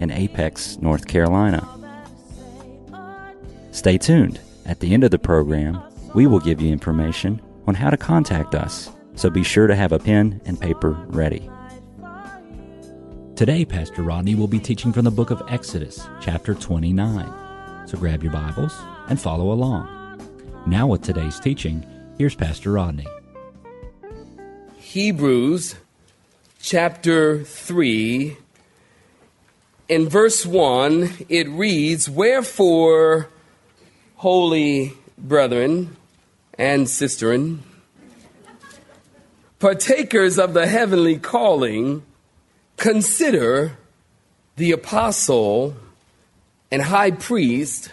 in Apex, North Carolina. Stay tuned. At the end of the program, we will give you information on how to contact us, so be sure to have a pen and paper ready. Today, Pastor Rodney will be teaching from the book of Exodus, chapter 29. So grab your Bibles and follow along. Now, with today's teaching, here's Pastor Rodney. Hebrews chapter 3 in verse 1, it reads, Wherefore, holy brethren and sisterin, partakers of the heavenly calling, consider the apostle and high priest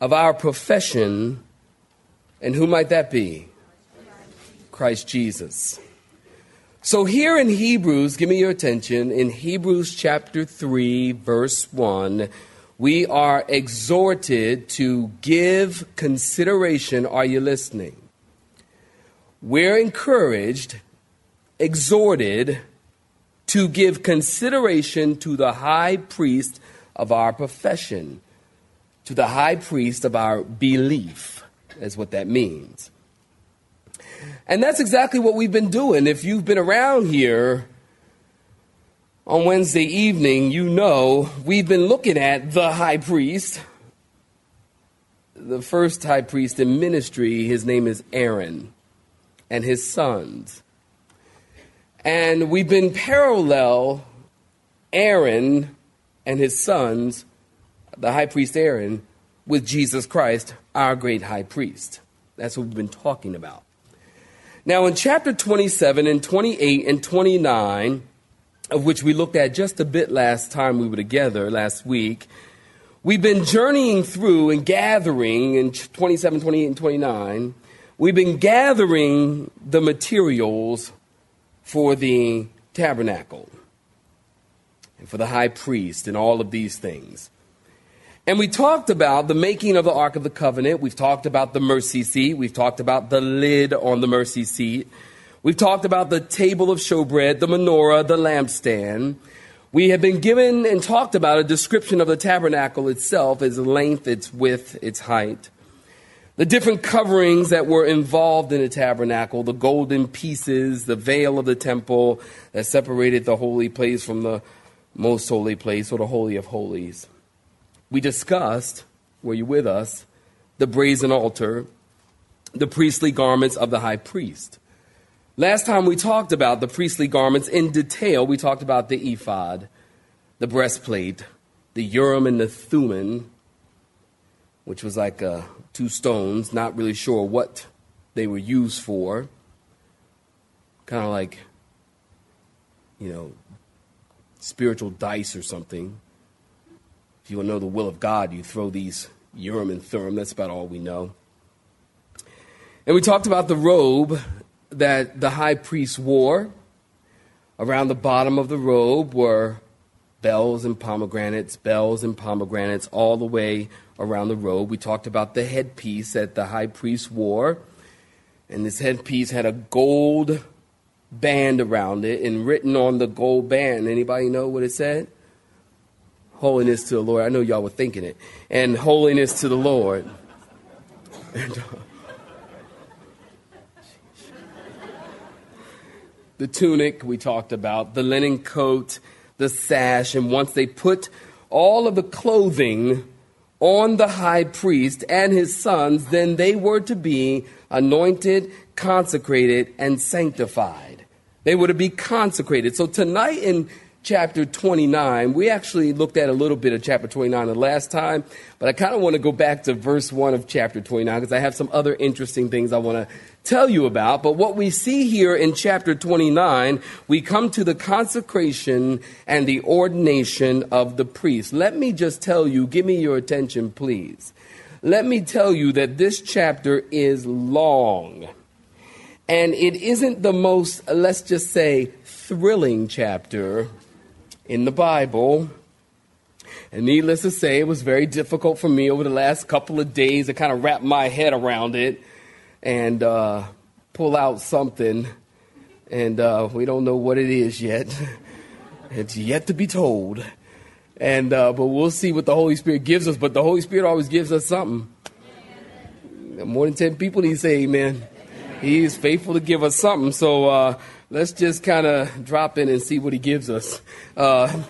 of our profession. And who might that be? Christ Jesus. So, here in Hebrews, give me your attention, in Hebrews chapter 3, verse 1, we are exhorted to give consideration. Are you listening? We're encouraged, exhorted to give consideration to the high priest of our profession, to the high priest of our belief, is what that means. And that's exactly what we've been doing. If you've been around here on Wednesday evening, you know we've been looking at the high priest. The first high priest in ministry, his name is Aaron, and his sons. And we've been parallel Aaron and his sons, the high priest Aaron, with Jesus Christ, our great high priest. That's what we've been talking about. Now, in chapter 27 and 28 and 29, of which we looked at just a bit last time we were together, last week, we've been journeying through and gathering in 27, 28, and 29, we've been gathering the materials for the tabernacle and for the high priest and all of these things. And we talked about the making of the Ark of the Covenant. We've talked about the mercy seat. We've talked about the lid on the mercy seat. We've talked about the table of showbread, the menorah, the lampstand. We have been given and talked about a description of the tabernacle itself, its length, its width, its height. The different coverings that were involved in the tabernacle, the golden pieces, the veil of the temple that separated the holy place from the most holy place or the holy of holies we discussed, were you with us, the brazen altar, the priestly garments of the high priest. Last time we talked about the priestly garments in detail. We talked about the ephod, the breastplate, the urim and the thummim, which was like uh, two stones, not really sure what they were used for. Kind of like, you know, spiritual dice or something. If you want to know the will of God, you throw these Urim and Thummim. That's about all we know. And we talked about the robe that the high priest wore. Around the bottom of the robe were bells and pomegranates, bells and pomegranates all the way around the robe. We talked about the headpiece that the high priest wore. And this headpiece had a gold band around it and written on the gold band. Anybody know what it said? Holiness to the Lord. I know y'all were thinking it. And holiness to the Lord. And, uh, the tunic we talked about, the linen coat, the sash, and once they put all of the clothing on the high priest and his sons, then they were to be anointed, consecrated, and sanctified. They were to be consecrated. So tonight in chapter 29. We actually looked at a little bit of chapter 29 the last time, but I kind of want to go back to verse 1 of chapter 29 because I have some other interesting things I want to tell you about. But what we see here in chapter 29, we come to the consecration and the ordination of the priest. Let me just tell you, give me your attention, please. Let me tell you that this chapter is long. And it isn't the most, let's just say, thrilling chapter in the Bible. And needless to say, it was very difficult for me over the last couple of days to kind of wrap my head around it and uh, pull out something. And uh, we don't know what it is yet. it's yet to be told. And uh, but we'll see what the Holy Spirit gives us. But the Holy Spirit always gives us something. More than ten people need to say Amen. He is faithful to give us something. So uh, let's just kind of drop in and see what He gives us. Uh,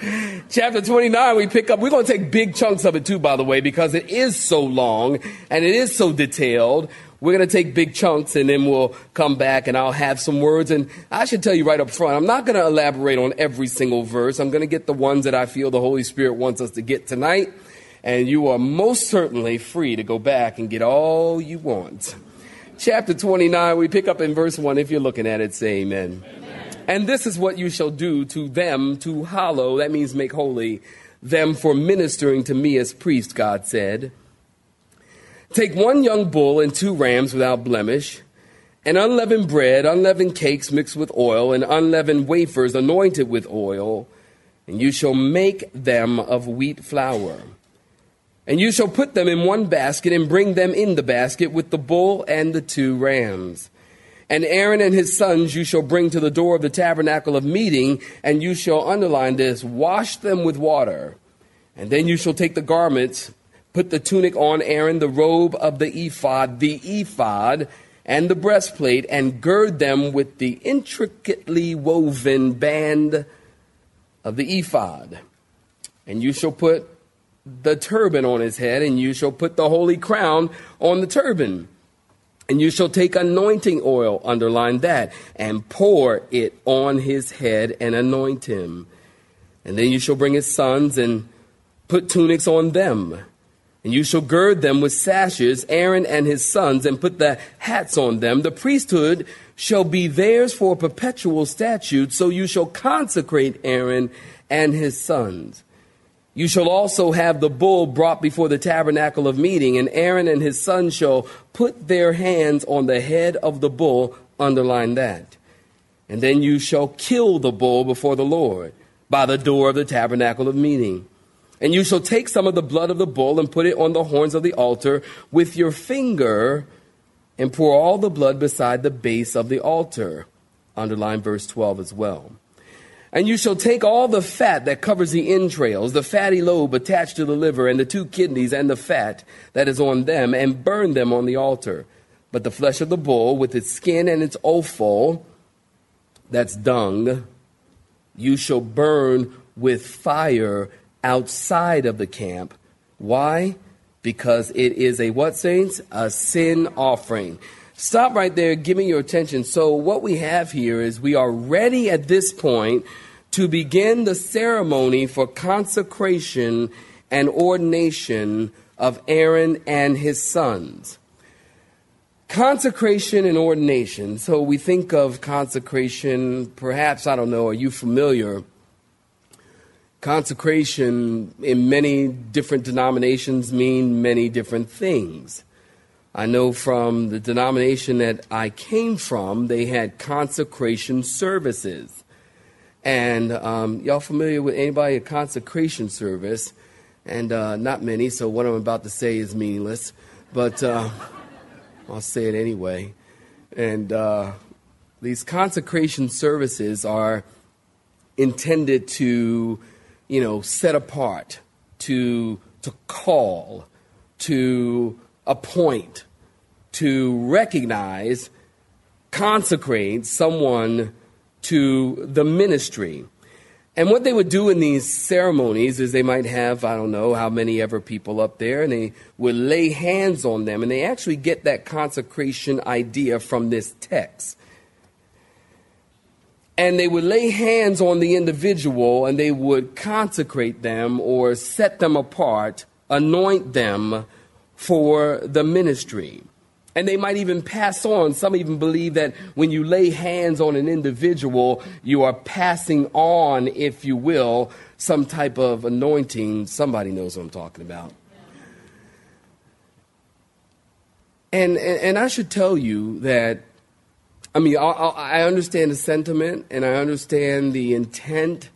chapter 29, we pick up, we're going to take big chunks of it too, by the way, because it is so long and it is so detailed. We're going to take big chunks and then we'll come back and I'll have some words. And I should tell you right up front, I'm not going to elaborate on every single verse. I'm going to get the ones that I feel the Holy Spirit wants us to get tonight. And you are most certainly free to go back and get all you want. Chapter 29, we pick up in verse 1. If you're looking at it, say amen. amen. And this is what you shall do to them to hallow, that means make holy, them for ministering to me as priest, God said. Take one young bull and two rams without blemish, and unleavened bread, unleavened cakes mixed with oil, and unleavened wafers anointed with oil, and you shall make them of wheat flour. And you shall put them in one basket and bring them in the basket with the bull and the two rams. And Aaron and his sons you shall bring to the door of the tabernacle of meeting, and you shall underline this wash them with water. And then you shall take the garments, put the tunic on Aaron, the robe of the ephod, the ephod, and the breastplate, and gird them with the intricately woven band of the ephod. And you shall put the turban on his head, and you shall put the holy crown on the turban. And you shall take anointing oil, underline that, and pour it on his head and anoint him. And then you shall bring his sons and put tunics on them. And you shall gird them with sashes, Aaron and his sons, and put the hats on them. The priesthood shall be theirs for a perpetual statute, so you shall consecrate Aaron and his sons. You shall also have the bull brought before the tabernacle of meeting, and Aaron and his sons shall put their hands on the head of the bull. Underline that. And then you shall kill the bull before the Lord by the door of the tabernacle of meeting. And you shall take some of the blood of the bull and put it on the horns of the altar with your finger and pour all the blood beside the base of the altar. Underline verse 12 as well. And you shall take all the fat that covers the entrails, the fatty lobe attached to the liver, and the two kidneys, and the fat that is on them, and burn them on the altar. But the flesh of the bull, with its skin and its offal, that's dung, you shall burn with fire outside of the camp. Why? Because it is a what, saints? A sin offering. Stop right there. Give me your attention. So, what we have here is we are ready at this point to begin the ceremony for consecration and ordination of Aaron and his sons. Consecration and ordination. So, we think of consecration, perhaps, I don't know, are you familiar? Consecration in many different denominations mean many different things. I know from the denomination that I came from, they had consecration services. And um, y'all familiar with anybody a consecration service? And uh, not many, so what I'm about to say is meaningless. But uh, I'll say it anyway. And uh, these consecration services are intended to, you know, set apart, to to call, to appoint, to recognize, consecrate someone to the ministry. And what they would do in these ceremonies is they might have, I don't know how many ever people up there, and they would lay hands on them. And they actually get that consecration idea from this text. And they would lay hands on the individual and they would consecrate them or set them apart, anoint them for the ministry. And they might even pass on. Some even believe that when you lay hands on an individual, you are passing on, if you will, some type of anointing. Somebody knows what I'm talking about. And, and, and I should tell you that, I mean, I, I understand the sentiment and I understand the intent,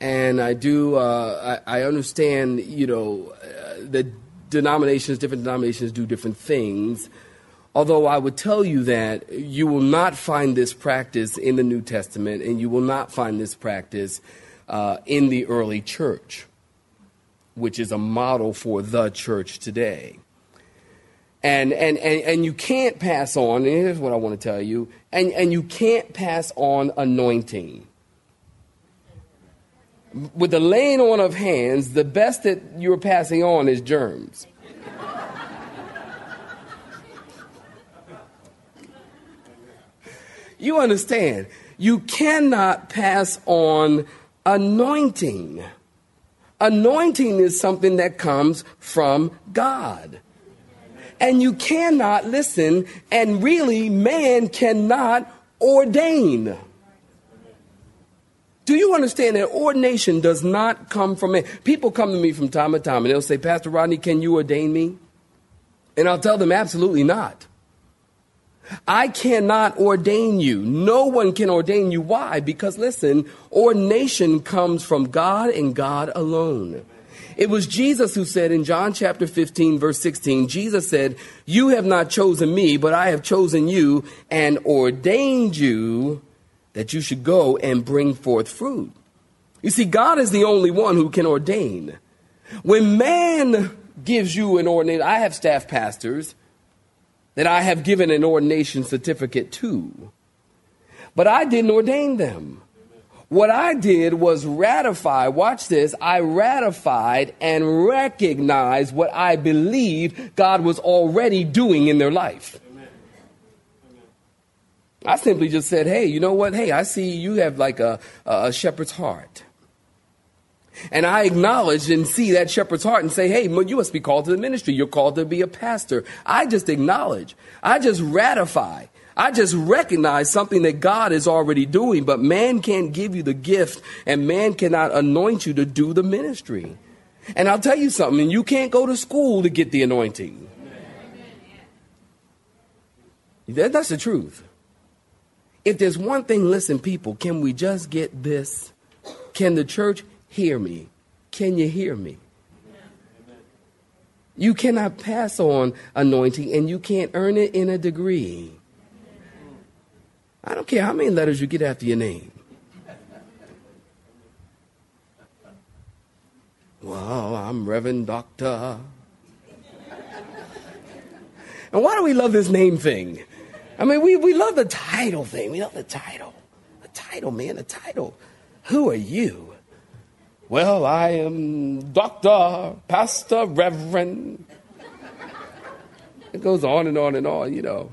and I do, uh, I, I understand, you know, uh, the denominations, different denominations do different things. Although I would tell you that you will not find this practice in the New Testament, and you will not find this practice uh, in the early church, which is a model for the church today. And, and, and, and you can't pass on, and here's what I want to tell you, and, and you can't pass on anointing. With the laying on of hands, the best that you're passing on is germs. You understand, you cannot pass on anointing. Anointing is something that comes from God. And you cannot listen, and really, man cannot ordain. Do you understand that ordination does not come from man? People come to me from time to time and they'll say, Pastor Rodney, can you ordain me? And I'll tell them, absolutely not. I cannot ordain you. No one can ordain you. Why? Because listen, ordination comes from God and God alone. It was Jesus who said in John chapter 15, verse 16, Jesus said, You have not chosen me, but I have chosen you and ordained you that you should go and bring forth fruit. You see, God is the only one who can ordain. When man gives you an ordination, I have staff pastors that I have given an ordination certificate to. But I didn't ordain them. What I did was ratify, watch this, I ratified and recognized what I believed God was already doing in their life. I simply just said, hey, you know what? Hey, I see you have like a, a shepherd's heart. And I acknowledge and see that shepherd's heart and say, hey, you must be called to the ministry. You're called to be a pastor. I just acknowledge. I just ratify. I just recognize something that God is already doing, but man can't give you the gift and man cannot anoint you to do the ministry. And I'll tell you something, you can't go to school to get the anointing. That's the truth. If there's one thing, listen, people, can we just get this? Can the church hear me? Can you hear me? You cannot pass on anointing and you can't earn it in a degree. I don't care how many letters you get after your name. Well, I'm Reverend Doctor. And why do we love this name thing? I mean, we, we love the title thing. We love the title. The title, man, the title. Who are you? Well, I am Doctor, Pastor, Reverend. It goes on and on and on, you know.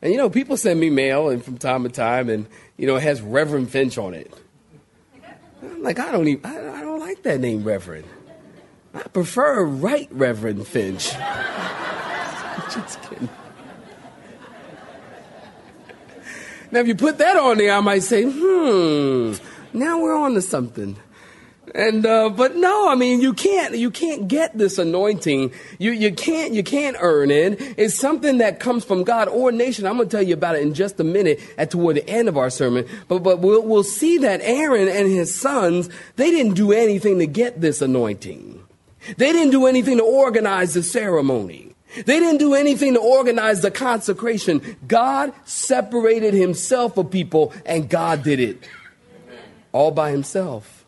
And you know, people send me mail and from time to time, and you know, it has Reverend Finch on it. I'm like, I don't even, I, I don't like that name, Reverend. I prefer Right Reverend Finch. Just kidding. Now, if you put that on there, I might say, hmm, now we're on to something. And uh, but no, I mean you can't you can't get this anointing. You you can't you can't earn it. It's something that comes from God. or nation. I'm going to tell you about it in just a minute at toward the end of our sermon. But but we'll we'll see that Aaron and his sons they didn't do anything to get this anointing. They didn't do anything to organize the ceremony. They didn't do anything to organize the consecration. God separated himself for people and God did it all by himself.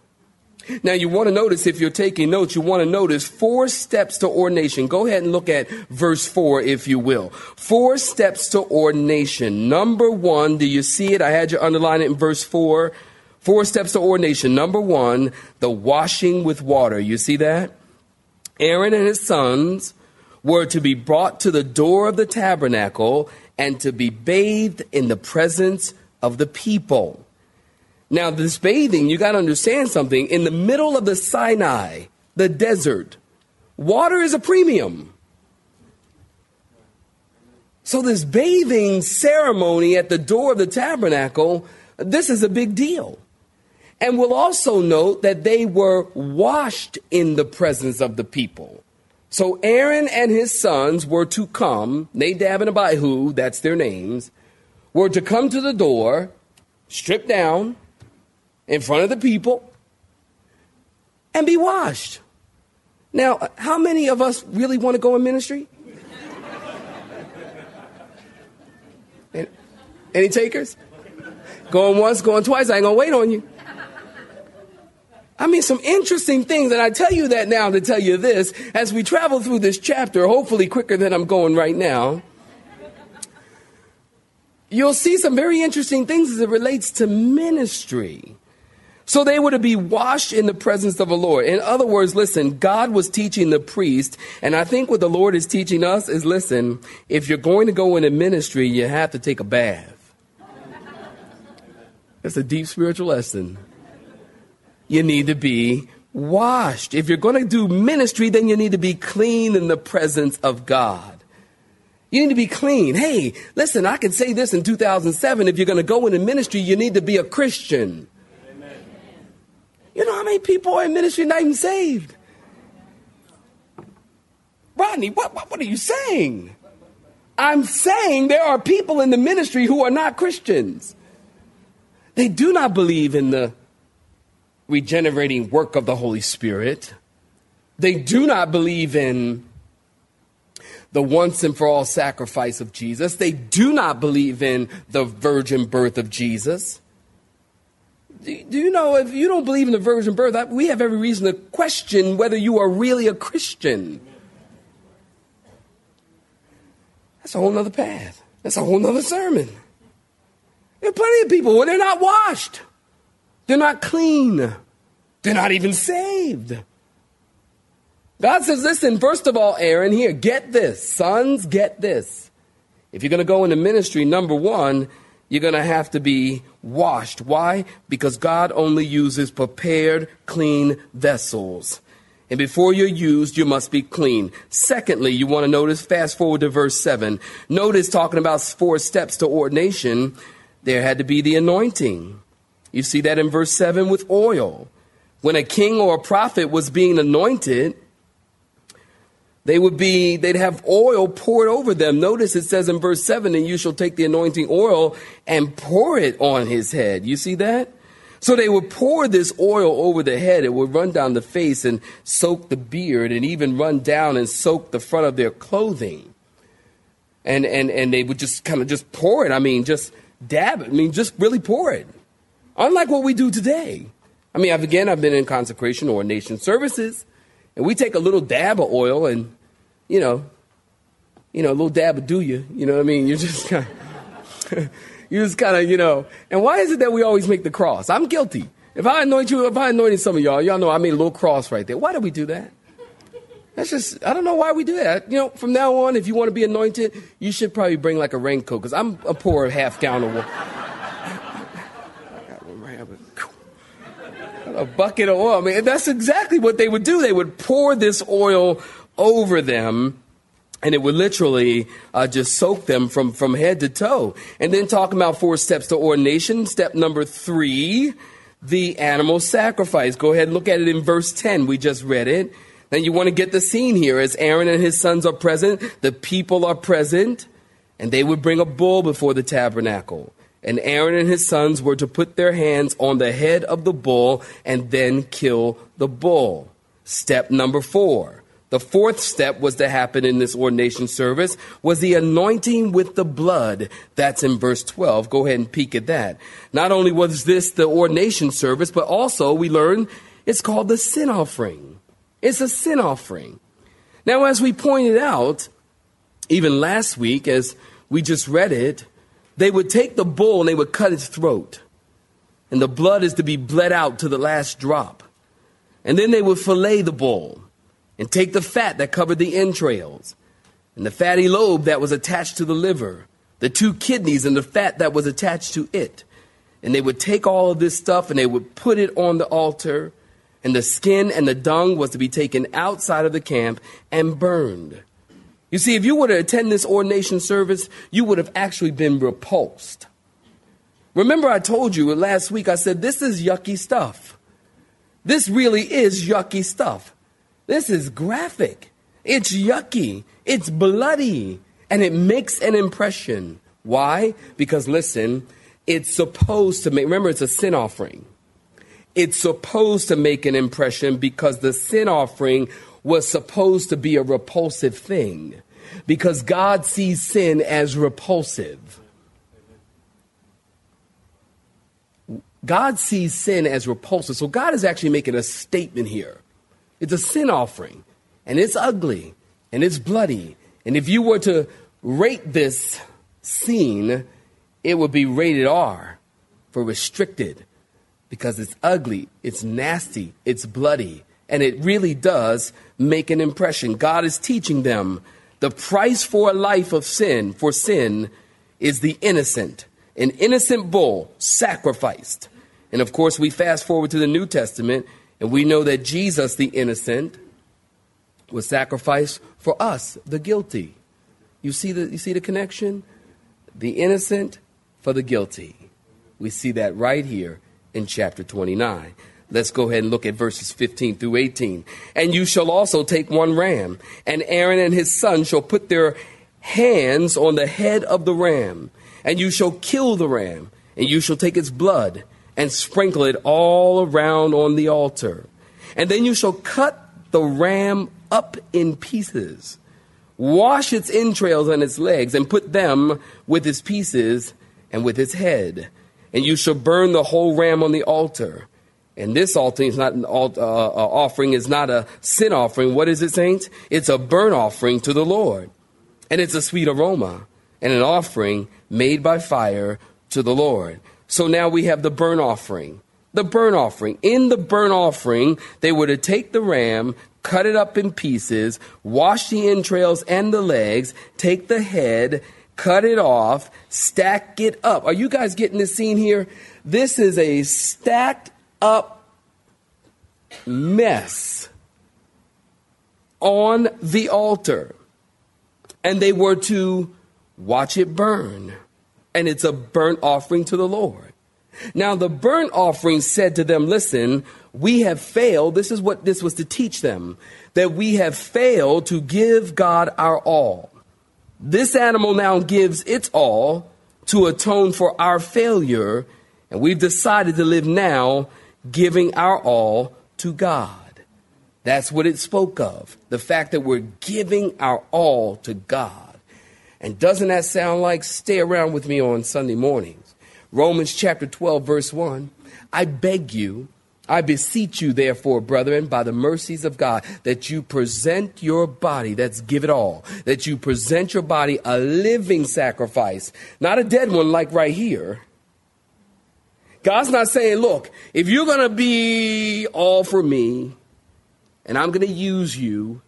Now, you want to notice, if you're taking notes, you want to notice four steps to ordination. Go ahead and look at verse 4, if you will. Four steps to ordination. Number one, do you see it? I had you underline it in verse 4. Four steps to ordination. Number one, the washing with water. You see that? Aaron and his sons were to be brought to the door of the tabernacle and to be bathed in the presence of the people. Now, this bathing, you got to understand something. In the middle of the Sinai, the desert, water is a premium. So, this bathing ceremony at the door of the tabernacle, this is a big deal. And we'll also note that they were washed in the presence of the people. So Aaron and his sons were to come, Nadab and Abihu, that's their names, were to come to the door, strip down in front of the people, and be washed. Now, how many of us really want to go in ministry? Any takers? Going once, going twice, I ain't gonna wait on you. I mean, some interesting things, and I tell you that now to tell you this as we travel through this chapter, hopefully quicker than I'm going right now. You'll see some very interesting things as it relates to ministry. So they were to be washed in the presence of the Lord. In other words, listen, God was teaching the priest, and I think what the Lord is teaching us is listen, if you're going to go into ministry, you have to take a bath. It's a deep spiritual lesson. You need to be washed. If you're going to do ministry, then you need to be clean in the presence of God. You need to be clean. Hey, listen, I can say this in 2007. If you're going to go into ministry, you need to be a Christian. Amen. You know how many people are in ministry not even saved? Rodney, what, what, what are you saying? I'm saying there are people in the ministry who are not Christians. They do not believe in the regenerating work of the Holy Spirit. They do not believe in the once and for all sacrifice of Jesus. They do not believe in the virgin birth of Jesus. Do, you know if you don't believe in the virgin birth, we have every reason to question whether you are really a Christian. That's a whole nother path. That's a whole nother sermon. There are plenty of people where they're not washed. They're not clean. They're not even saved. God says, listen, first of all, Aaron, here, get this. Sons, get this. If you're going to go into ministry, number one, you're going to have to be washed. Why? Because God only uses prepared, clean vessels. And before you're used, you must be clean. Secondly, you want to notice, fast forward to verse 7. Notice talking about four steps to ordination there had to be the anointing. You see that in verse 7 with oil. When a king or a prophet was being anointed, they would be, they'd have oil poured over them. Notice it says in verse 7, and you shall take the anointing oil and pour it on his head. You see that? So they would pour this oil over the head. It would run down the face and soak the beard and even run down and soak the front of their clothing. And, and, and they would just kind of just pour it. I mean, just dab it. I mean, just really pour it. Unlike what we do today. I mean, I've, again, I've been in consecration or nation services, and we take a little dab of oil and, you know, you know, a little dab of do you, you know what I mean? You're just kind of, you just kind of, you know, and why is it that we always make the cross? I'm guilty. If I anoint you, if I anointed some of y'all, y'all know I made a little cross right there. Why do we do that? That's just, I don't know why we do that. You know, from now on, if you want to be anointed, you should probably bring like a raincoat because I'm a poor half gallon of water. A bucket of oil. I mean, that's exactly what they would do. They would pour this oil over them and it would literally uh, just soak them from, from head to toe. And then talking about four steps to ordination. Step number three, the animal sacrifice. Go ahead and look at it in verse 10. We just read it. Then you want to get the scene here as Aaron and his sons are present, the people are present, and they would bring a bull before the tabernacle. And Aaron and his sons were to put their hands on the head of the bull and then kill the bull. Step number four. The fourth step was to happen in this ordination service was the anointing with the blood. That's in verse 12. Go ahead and peek at that. Not only was this the ordination service, but also we learned it's called the sin offering. It's a sin offering. Now, as we pointed out, even last week, as we just read it, they would take the bull and they would cut its throat. And the blood is to be bled out to the last drop. And then they would fillet the bull and take the fat that covered the entrails and the fatty lobe that was attached to the liver, the two kidneys and the fat that was attached to it. And they would take all of this stuff and they would put it on the altar and the skin and the dung was to be taken outside of the camp and burned. You see, if you were to attend this ordination service, you would have actually been repulsed. Remember, I told you last week, I said, this is yucky stuff. This really is yucky stuff. This is graphic. It's yucky. It's bloody. And it makes an impression. Why? Because listen, it's supposed to make, remember, it's a sin offering. It's supposed to make an impression because the sin offering was supposed to be a repulsive thing. Because God sees sin as repulsive. God sees sin as repulsive. So God is actually making a statement here. It's a sin offering, and it's ugly, and it's bloody. And if you were to rate this scene, it would be rated R for restricted because it's ugly, it's nasty, it's bloody, and it really does make an impression. God is teaching them the price for a life of sin, for sin, is the innocent. An innocent bull sacrificed. And of course, we fast forward to the New Testament, and we know that Jesus, the innocent, was sacrificed for us, the guilty. You see the, you see the connection? The innocent for the guilty. We see that right here in chapter 29. Let's go ahead and look at verses 15 through 18. And you shall also take one ram, and Aaron and his son shall put their hands on the head of the ram, and you shall kill the ram, and you shall take its blood and sprinkle it all around on the altar. And then you shall cut the ram up in pieces, wash its entrails and its legs, and put them with its pieces and with its head. And you shall burn the whole ram on the altar. And this offering is not an altar, uh, uh, offering, is not a sin offering. What is it, saints? It's a burnt offering to the Lord. And it's a sweet aroma and an offering made by fire to the Lord. So now we have the burnt offering. The burnt offering. In the burnt offering, they were to take the ram, cut it up in pieces, wash the entrails and the legs, take the head, cut it off, stack it up. Are you guys getting this scene here? This is a stacked up mess on the altar. And they were to watch it burn. And it's a burnt offering to the Lord. Now, the burnt offering said to them, Listen, we have failed. This is what this was to teach them that we have failed to give God our all. This animal now gives its all to atone for our failure, and we've decided to live now giving our all to God. That's what it spoke of the fact that we're giving our all to God. And doesn't that sound like stay around with me on Sunday mornings? Romans chapter 12, verse 1. I beg you, I beseech you, therefore, brethren, by the mercies of God, that you present your body, that's give it all, that you present your body a living sacrifice, not a dead one like right here, God's not saying, look, if you're going to be all for me, and I'm going to use you,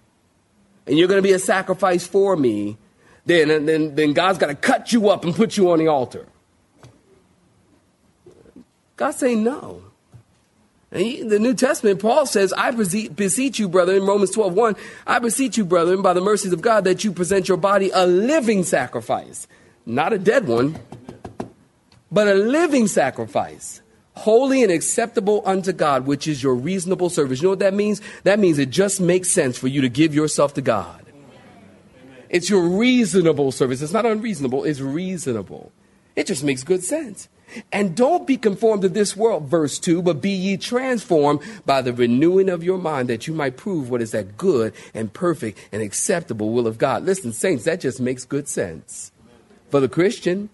and you're going to be a sacrifice for me, then, then, then God's got to cut you up and put you on the altar. God's saying no. And the New Testament, Paul says, I beseech you, brethren, Romans 12, 1, I beseech you, brethren, by the mercies of God, that you present your body a living sacrifice, not a dead one but a living sacrifice, holy and acceptable unto God, which is your reasonable service. You know what that means? That means it just makes sense for you to give yourself to God. It's your reasonable service. It's not unreasonable, it's reasonable. It just makes good sense. And don't be conformed to this world, verse 2, but be ye transformed by the renewing of your mind that you might prove what is that good and perfect and acceptable will of God. Listen, saints, that just makes good sense. For the Christian,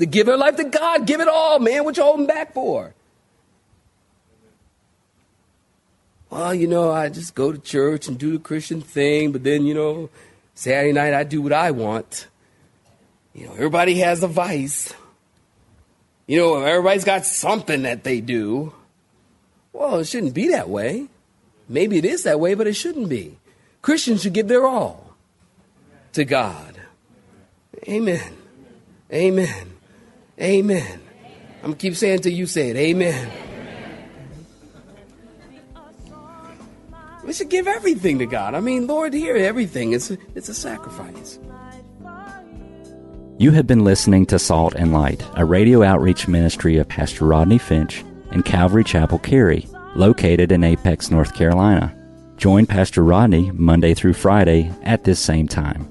to give her life to God. Give it all, man. What you holding back for? Well, you know, I just go to church and do the Christian thing, but then, you know, Saturday night I do what I want. You know, everybody has a vice. You know, everybody's got something that they do. Well, it shouldn't be that way. Maybe it is that way, but it shouldn't be. Christians should give their all to God. Amen. Amen. Amen. I'm going to keep saying until you say it. Amen. We should give everything to God. I mean, Lord, here, everything. It's a, it's a sacrifice. You have been listening to Salt and Light, a radio outreach ministry of Pastor Rodney Finch and Calvary Chapel Cary, located in Apex, North Carolina. Join Pastor Rodney Monday through Friday at this same time.